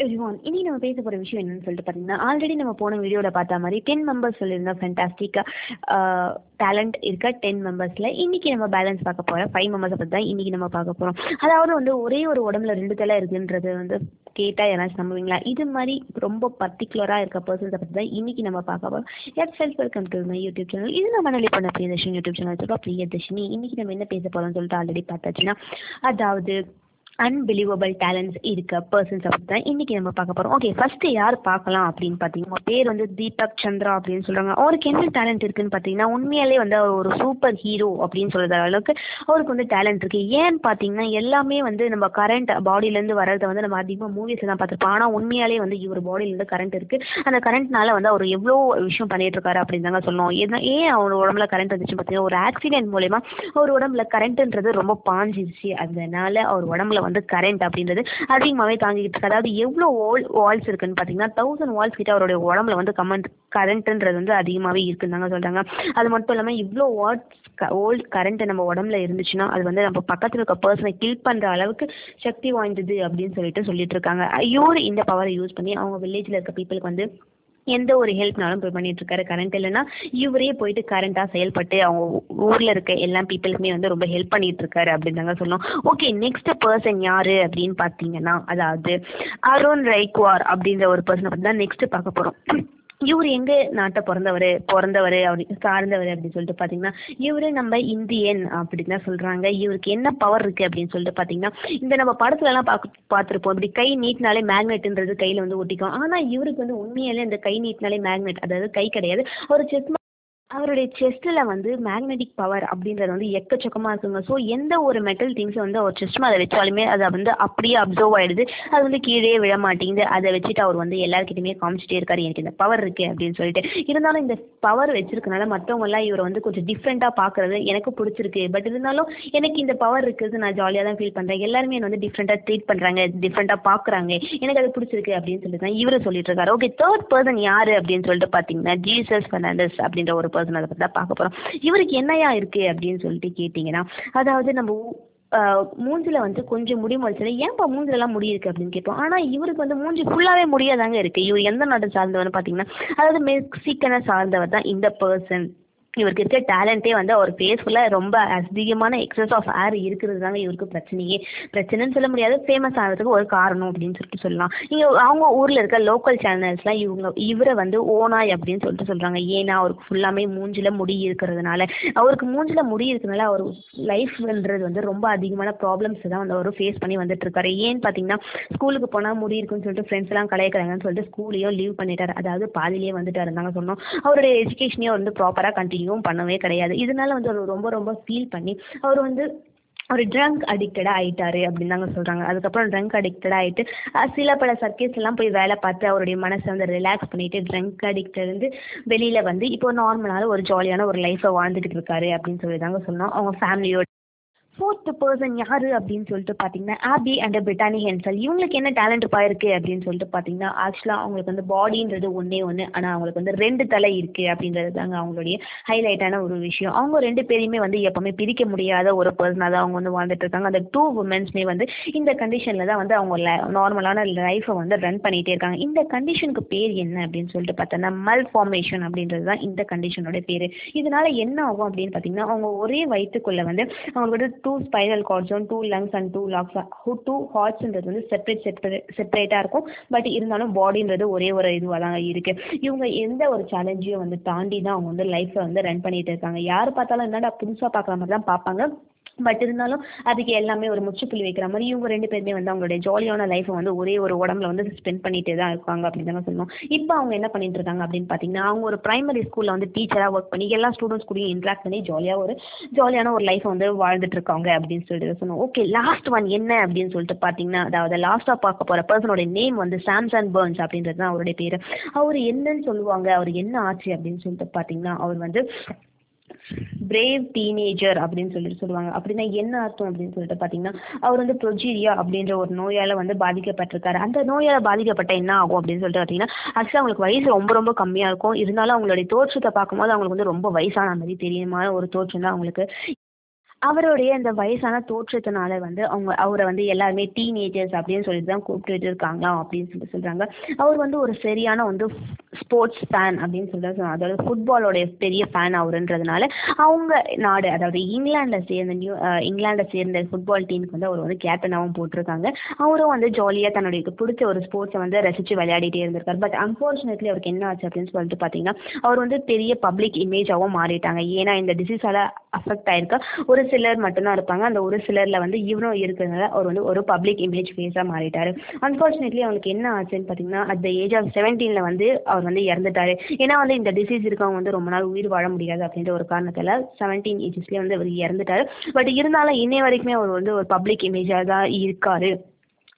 Everyone இனி நம்ம பேச போகிற விஷயம் என்னன்னு சொல்லிட்டு பார்த்தீங்கன்னா ஆல்ரெடி நம்ம போன வீடியோவில் பார்த்த மாதிரி டென் மெம்பர்ஸ் சொல்லியிருந்தோம் ஃபென்டாஸ்டிக்காக டேலண்ட் இருக்க டென் மெம்பர்ஸில் இன்றைக்கி நம்ம பேலன்ஸ் பார்க்க போகிறோம் ஃபைவ் மெம்பர்ஸை பற்றி தான் இன்றைக்கி நம்ம பார்க்க போகிறோம் அதாவது வந்து ஒரே ஒரு உடம்புல ரெண்டு தலை இருக்குன்றது வந்து கேட்டால் யாராச்சும் நம்புவீங்களா? இது மாதிரி ரொம்ப பர்டிகுலராக இருக்க பர்சன்ஸை பற்றி தான் இன்றைக்கி நம்ம பார்க்க போகிறோம் எட் self welcome to my YouTube channel இது நம்ம நிலை பண்ண பிரியதர்ஷினி யூடியூப் சேனல் சொல்லுவோம் பிரியதர்ஷினி இன்றைக்கி நம்ம என்ன பேச போகிறோம்னு சொல்லிட்டு ஆல்ரெடி பார்த்தாச்சுன்னா அதாவது அன்பிலீவபிள் டேலண்ட்ஸ் இருக்க பர்சன்ஸ் அப்படி தான் இன்றைக்கி நம்ம பார்க்க போகிறோம் ஓகே ஃபஸ்ட்டு யார் பார்க்கலாம் அப்படின்னு பார்த்தீங்கன்னா பேர் வந்து தீபக் சந்திரா அப்படின்னு சொல்கிறாங்க அவருக்கு என்ன டேலண்ட் இருக்குன்னு பார்த்தீங்கன்னா உண்மையாலே வந்து அவர் ஒரு சூப்பர் ஹீரோ அப்படின்னு சொல்கிற அளவுக்கு அவருக்கு வந்து டேலண்ட் இருக்குது ஏன்னு பார்த்தீங்கன்னா எல்லாமே வந்து நம்ம கரண்ட் பாடியிலேருந்து வர்றதை வந்து நம்ம அதிகமாக மூவிஸில் தான் பார்த்துருப்போம். ஆனால் உண்மையாலே வந்து இவர் பாடியிலேருந்து கரண்ட் இருக்குது அந்த கரண்ட்னால வந்து அவர் எவ்வளோ விஷயம் பண்ணிட்டு இருக்காரு அப்படின்னு தாங்க சொல்லணும். ஏன்னா ஏன் அவர் உடம்புல கரண்ட் வந்துச்சு பார்த்தீங்கன்னா ஒரு ஆக்சிடென்ட் மூலயமா அவர் உடம்புல கரண்ட்ன்றது ரொம்ப பாஞ்சிருச்சு. அதனால அவர் உடம்புல வந்து கரண்ட் அப்படின்றது அதிகமாகவே தாங்கிட்டு இருக்கு. அதாவது எவ்வளோ வால் வால்ஸ் இருக்குன்னு பார்த்தீங்கன்னா தௌசண்ட் வால்ஸ் கிட்ட அவருடைய உடம்புல வந்து கமெண்ட் கரண்ட்ன்றது வந்து அதிகமாகவே இருக்குன்னு தாங்க சொல்கிறாங்க அது மட்டும் இல்லாமல் இவ்வளோ வாட்ஸ் ஓல்ட் கரண்ட் நம்ம உடம்புல இருந்துச்சுன்னா அது வந்து நம்ம பக்கத்தில் இருக்க பர்சனை கில் பண்ணுற அளவுக்கு சக்தி வாய்ந்தது அப்படின்னு சொல்லிட்டு சொல்லிட்டு இருக்காங்க. இவர் இந்த பவரை யூஸ் பண்ணி அவங்க வில்லேஜில் இருக்க பீப்புளுக்கு வந்து எந்த ஒரு ஹெல்ப்னாலும் ப்ரொவைட் பண்ணிட்டு இருக்காரு. கரண்ட் இல்லைன்னா இவரே போயிட்டு கரண்ட்டாக செயல்பட்டு அவங்க ஊரில் இருக்க எல்லா பீப்புளுக்குமே வந்து ரொம்ப ஹெல்ப் பண்ணிட்டு இருக்காரு அப்படின்னு தாங்க சொல்லணும். ஓகே நெக்ஸ்ட் பர்சன் யாரு அப்படின்னு பார்த்தீங்கன்னா அதாவது அருண் ரைக்வார் அப்படின்ற ஒரு பர்சனை பற்றி தான் நெக்ஸ்ட் பார்க்க போகிறோம் இவர் எங்கே நாட்டை பிறந்தவர் பிறந்தவர் அப்படி சார்ந்தவர் அப்படின்னு சொல்லிட்டு பார்த்தீங்கன்னா இவர் நம்ம இந்தியன் அப்படின்னு தான் சொல்கிறாங்க இவருக்கு என்ன பவர் இருக்குது அப்படின்னு சொல்லிட்டு பார்த்தீங்கன்னா இந்த நம்ம படத்துலலாம் பார்க்க பார்த்துருப்போம் இப்படி கை நீட்டினாலே மேக்னெட்ன்றது கையில் வந்து ஒட்டிக்கும். ஆனால் இவருக்கு வந்து உண்மையிலே இந்த கை நீட்டினாலே மேக்னெட் அதாவது கை கிடையாது. ஒரு செஸ் அவருடைய செஸ்ட்டில் வந்து மேக்னெட்டிக் பவர் அப்படின்றது வந்து எக்கச்சக்கமாக இருக்குங்க. ஸோ எந்த ஒரு மெட்டல் திங்ஸை வந்து அவர் செஸ்ட் அதை வச்சாலுமே அதை வந்து அப்படியே அப்சர்வ் ஆகிடுது அது வந்து கீழே விழ மாட்டேங்குது. அதை வச்சுட்டு அவர் வந்து எல்லாருக்கிட்டையுமே காமிச்சிட்டே இருக்காரு. எனக்கு இந்த பவர் இருக்குது அப்படின்னு சொல்லிட்டு. இருந்தாலும் இந்த பவர் வச்சிருக்கனால மற்றவங்கலாம் இவரை வந்து கொஞ்சம் டிஃப்ரெண்ட்டாக பார்க்குறது எனக்கு பிடிச்சிருக்கு. பட் இருந்தாலும் எனக்கு இந்த பவர் இருக்குது நான் ஜாலியாக தான் ஃபீல் பண்ணுறேன் எல்லாருமே என்னை வந்து டிஃப்ரெண்ட்டாக ட்ரீட் பண்ணுறாங்க டிஃப்ரெண்ட்டாக பார்க்குறாங்க. எனக்கு அது பிடிச்சிருக்கு அப்படின்னு சொல்லிட்டு தான் இவர் சொல்லிட்டு இருக்காரு. ஓகே தேர்ட் பர்சன் யார் அப்படின்னு சொல்லிட்டு பார்த்தீங்கன்னா ஜீசஸ் ஃபெர்னாண்டஸ் அப்படின்ற ஒரு பர்சன் அதை பற்றி தான் பார்க்க போகிறோம் இவருக்கு என்னையா இருக்குது அப்படின்னு சொல்லிட்டு கேட்டிங்கன்னா அதாவது நம்ம மூஞ்சில் வந்து கொஞ்சம் முடி முளைச்சது ஏன்ப்பா மூஞ்சிலலாம் முடி இருக்குது அப்படின்னு கேட்போம். ஆனால் இவருக்கு வந்து மூஞ்சி ஃபுல்லாகவே முடியாதாங்க இருக்குது இவர் எந்த நாட்டை சார்ந்தவர்னு பார்த்தீங்கன்னா அதாவது மெக்சிக்கனை சார்ந்தவர் தான் இந்த பர்சன் இவருக்கு இருக்க டேலண்ட்டே வந்து அவர் ஃபேஸ்ஃபுல்லாக ரொம்ப அதிகமான எக்ஸஸ் ஆஃப் ஏர் இருக்கிறது தாங்க இவருக்கு பிரச்சனையே. பிரச்சனைன்னு சொல்ல முடியாது ஃபேமஸ் ஆகிறதுக்கு ஒரு காரணம் அப்படின்னு சொல்லிட்டு சொல்லலாம். இங்கே அவங்க ஊரில் இருக்க லோக்கல் சேனல்ஸ்லாம் இவங்க இவரை வந்து ஓனாய் அப்படின்னு சொல்லிட்டு சொல்கிறாங்க ஏன்னா அவருக்கு ஃபுல்லாமே மூஞ்சில் முடி இருக்கிறதுனால. அவருக்கு மூஞ்சில் முடி இருக்கிறதுனால அவர் லைஃப்ன்றது வந்து ரொம்ப அதிகமான ப்ராப்ளம்ஸ் தான் வந்து அவர் ஃபேஸ் பண்ணி வந்துட்டுருக்காரு ஏன்னு பார்த்தீங்கன்னா ஸ்கூலுக்கு போனால் முடி இருக்குன்னு சொல்லிட்டு ஃப்ரெண்ட்ஸ் எல்லாம் கலையக்கிறாங்கன்னு சொல்லிட்டு ஸ்கூலையும் லீவ் பண்ணிட்டார். அதாவது பாதிலேயே வந்துட்டாரு தாங்க சொன்னோம் அவருடைய எஜுகேஷனையும் வந்து ப்ராப்பராக கண்டினியூ கண்டினியூவும் பண்ணவே கிடையாது. இதனால வந்து அவர் ரொம்ப ரொம்ப ஃபீல் பண்ணி அவர் வந்து ஒரு ட்ரங்க் அடிக்டடாக ஆயிட்டாரு அப்படின்னு தாங்க சொல்கிறாங்க அதுக்கப்புறம் ட்ரங்க் அடிக்டடாக ஆகிட்டு சில பல சர்க்கீஸ் எல்லாம் போய் வேலை பார்த்து அவருடைய மனசை வந்து ரிலாக்ஸ் பண்ணிட்டு ட்ரங்க் அடிக்டலேருந்து வெளியில் வந்து இப்போ நார்மலான ஒரு ஜாலியான ஒரு லைஃப்பை வாழ்ந்துகிட்டு இருக்காரு அப்படின்னு சொல்லி தாங்க சொன்னோம். அவங்க ஃபேமிலியோட ஃபோர்த் பர்சன் யார் அப்படின்னு சொல்லிட்டு பார்த்தீங்கன்னா ஆபி அண்ட் பிரிட்டானி ஹென்சல் இவங்களுக்கு என்ன டேலண்ட் பாயிருக்கு அப்படின்னு சொல்லிட்டு பார்த்தீங்கன்னா ஆக்சுவலாக அவங்களுக்கு வந்து பாடின்றது ஒன்றே ஒன்று ஆனால் அவங்களுக்கு வந்து ரெண்டு தலை இருக்குது அப்படின்றது தாங்க அவங்களுடைய ஹைலைட்டான ஒரு விஷயம். அவங்க ரெண்டு பேரையுமே வந்து எப்போவுமே பிரிக்க முடியாத ஒரு பர்சனாக தான் அவங்க வந்து வாழ்ந்துட்டு இருக்காங்க. அந்த டூ உமன்ஸ்மே வந்து இந்த கண்டிஷனில் தான் வந்து அவங்க நார்மலான லைஃப்பை வந்து ரன் பண்ணிகிட்டே இருக்காங்க. இந்த கண்டிஷனுக்கு பேர் என்ன அப்படின்னு சொல்லிட்டு பார்த்தோன்னா மல் ஃபார்மேஷன் அப்படின்றது தான் இந்த கண்டிஷனோட பேர். இதனால என்ன ஆகும் அப்படின்னு பார்த்தீங்கன்னா அவங்க ஒரே வயிற்றுக்குள்ளே வந்து அவங்களோட two spinal கார்ட்ஸும் two lungs and two legs two ஹார்ட்ஸ்ன்றது வந்து செப்பரேட் செப்பரேட் செப்பரேட்டாக இருக்கும். பட் இருந்தாலும் பாடின்றது ஒரே ஒரு இதுவாக தான் இருக்குது இவங்க எந்த ஒரு சேலஞ்சையும் வந்து தாண்டி தான் அவங்க வந்து லைஃப்பை வந்து ரன் பண்ணிட்டு இருக்காங்க. யார் பார்த்தாலும் என்னடா புதுசாக பார்க்குற மாதிரி தான் பார்ப்பாங்க. பட் இருந்தாலும் அதுக்கு எல்லாமே ஒரு முற்றுப்புள்ளி வைக்கிற மாதிரி இவங்க ரெண்டு பேருமே வந்து அவங்களுடைய ஜாலியான லைஃப்பை வந்து ஒரே ஒரு உடம்புல வந்து ஸ்பெண்ட் பண்ணிட்டே தான் இருக்காங்க அப்படின்னு தான் சொல்லணும். இப்போ அவங்க என்ன பண்ணிட்டு இருக்காங்க அப்படின்னு பார்த்தீங்கன்னா அவங்க ஒரு பிரைமரி ஸ்கூலில் வந்து டீச்சராக ஒர்க் பண்ணி எல்லா ஸ்டூடெண்ட்ஸ் கூடயும் இன்ட்ராக்ட் பண்ணி ஜாலியாக ஒரு ஜாலியான ஒரு லைஃப்பை வந்து வாழ்ந்துட்டு இருக்காங்க அப்படின்னு சொல்லிட்டு சொன்னோம் ஓகே லாஸ்ட் ஒன் என்ன அப்படின்னு சொல்லிட்டு பார்த்தீங்கன்னா அதாவது லாஸ்ட்டாக பார்க்க போகிற பர்சனோட நேம் வந்து சாம்சன் பர்ன்ஸ் அப்படின்றது தான் அவருடைய பேர். அவர் என்னன்னு சொல்லுவாங்க அவர் என்ன ஆச்சு அப்படின்னு சொல்லிட்டு பார்த்தீங்கன்னா அவர் வந்து பிரேவ் டீனேஜர் அப்படின்னு சொல்லிட்டு சொல்லுவாங்க. அப்படின்னா என்ன அர்த்தம் அப்படின்னு சொல்லிட்டு பார்த்தீங்கன்னா அவர் வந்து ப்ரொஜீரியா அப்படின்ற ஒரு நோயால் வந்து பாதிக்கப்பட்டிருக்காரு. அந்த நோயால் பாதிக்கப்பட்ட என்ன ஆகும் அப்படின்னு சொல்லிட்டு பார்த்தீங்கன்னா ஆக்சுவலாக அவங்களுக்கு வயசு ரொம்ப ரொம்ப கம்மியாக இருக்கும். இருந்தாலும் அவங்களுடைய தோற்றத்தை பார்க்கும்போது அவங்களுக்கு வந்து ரொம்ப வயசான மாதிரி தெரியுமான ஒரு தோற்றம் தான் அவங்களுக்கு அவருடைய இந்த வயசான தோற்றத்தினால வந்து அவங்க அவரை வந்து எல்லாருமே டீனேஜர்ஸ் அப்படின்னு சொல்லிட்டு தான் கூப்பிட்டுட்டு இருக்காங்களாம் அப்படின்னு சொல்லிட்டு சொல்கிறாங்க அவர் வந்து ஒரு சரியான வந்து ஸ்போர்ட்ஸ் ஃபேன் அப்படின்னு சொல்லிட்டு அதாவது ஃபுட்பாலோடைய பெரிய ஃபேன் அவருன்றதுனால அவங்க நாடு அதாவது இங்கிலாந்துல சேர்ந்த நியூ இங்கிலாந்துல சேர்ந்த ஃபுட்பால் டீமுக்கு வந்து அவர் வந்து கேப்டனாகவும் போட்டிருக்காங்க. அவரும் வந்து ஜாலியாக தன்னுடைய பிடிச்ச ஒரு ஸ்போர்ட்ஸை வந்து ரசித்து விளையாடிட்டே இருந்திருக்காரு. பட் அன்ஃபார்ச்சுனேட்லி அவருக்கு என்ன ஆச்சு அப்படின்னு சொல்லிட்டு பார்த்தீங்கன்னா அவர் வந்து பெரிய பப்ளிக் இமேஜாகவும் மாறிட்டாங்க. ஏன்னா இந்த டிசீஸால் அஃபெக்ட் ஆயிருக்க ஒரு சிலர் மட்டும்தான் இருப்பாங்க. அந்த ஒரு சிலரில் வந்து இவரும் இருக்கிறதுனால அவர் வந்து ஒரு பப்ளிக் இமேஜ் ஃபேஸாக மாறிட்டாரு. அன்ஃபார்ச்சுனேட்லி அவனுக்கு என்ன ஆச்சுன்னு பார்த்தீங்கன்னா அட் த ஏஜ் ஆஃப் செவன்டீனில் வந்து அவர் வந்து இறந்துட்டாரு. ஏன்னா வந்து இந்த டிசீஸ் இருக்கவங்க வந்து ரொம்ப நாள் உயிர் வாழ முடியாது அப்படின்ற ஒரு காரணத்தில் செவன்டீன் ஏஜஸ்லேயே வந்து அவர் இறந்துட்டாரு. பட் இருந்தாலும் இன்னை வரைக்குமே அவர் வந்து ஒரு பப்ளிக் இமேஜாக தான் இருக்காரு.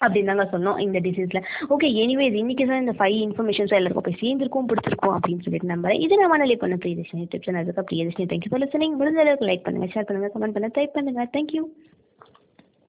அப்படின்னு தாங்க சொன்னோம் இந்த டிசீஸில் ஓகே எனிவேஸ் இன்றைக்கி தான் இந்த ஃபைவ் இன்ஃபர்மேஷன்ஸ் எல்லாருக்கும் போய் சேர்ந்துருக்கும் பிடிச்சிருக்கும் அப்படின்னு சொல்லிட்டு நம்புறேன். இது நான் மனநிலை பண்ண பிரியதர்ஷினி டிப்ஸ் அதுக்கு பிரியதர்ஷினி தேங்க்யூ ஃபார் லிசனிங் முடிஞ்ச அளவுக்கு லைக் பண்ணுங்கள் ஷேர் பண்ணுங்கள் கமெண்ட் பண்ணுங்கள் டைப் பண்ணுங்கள் தேங்க்யூ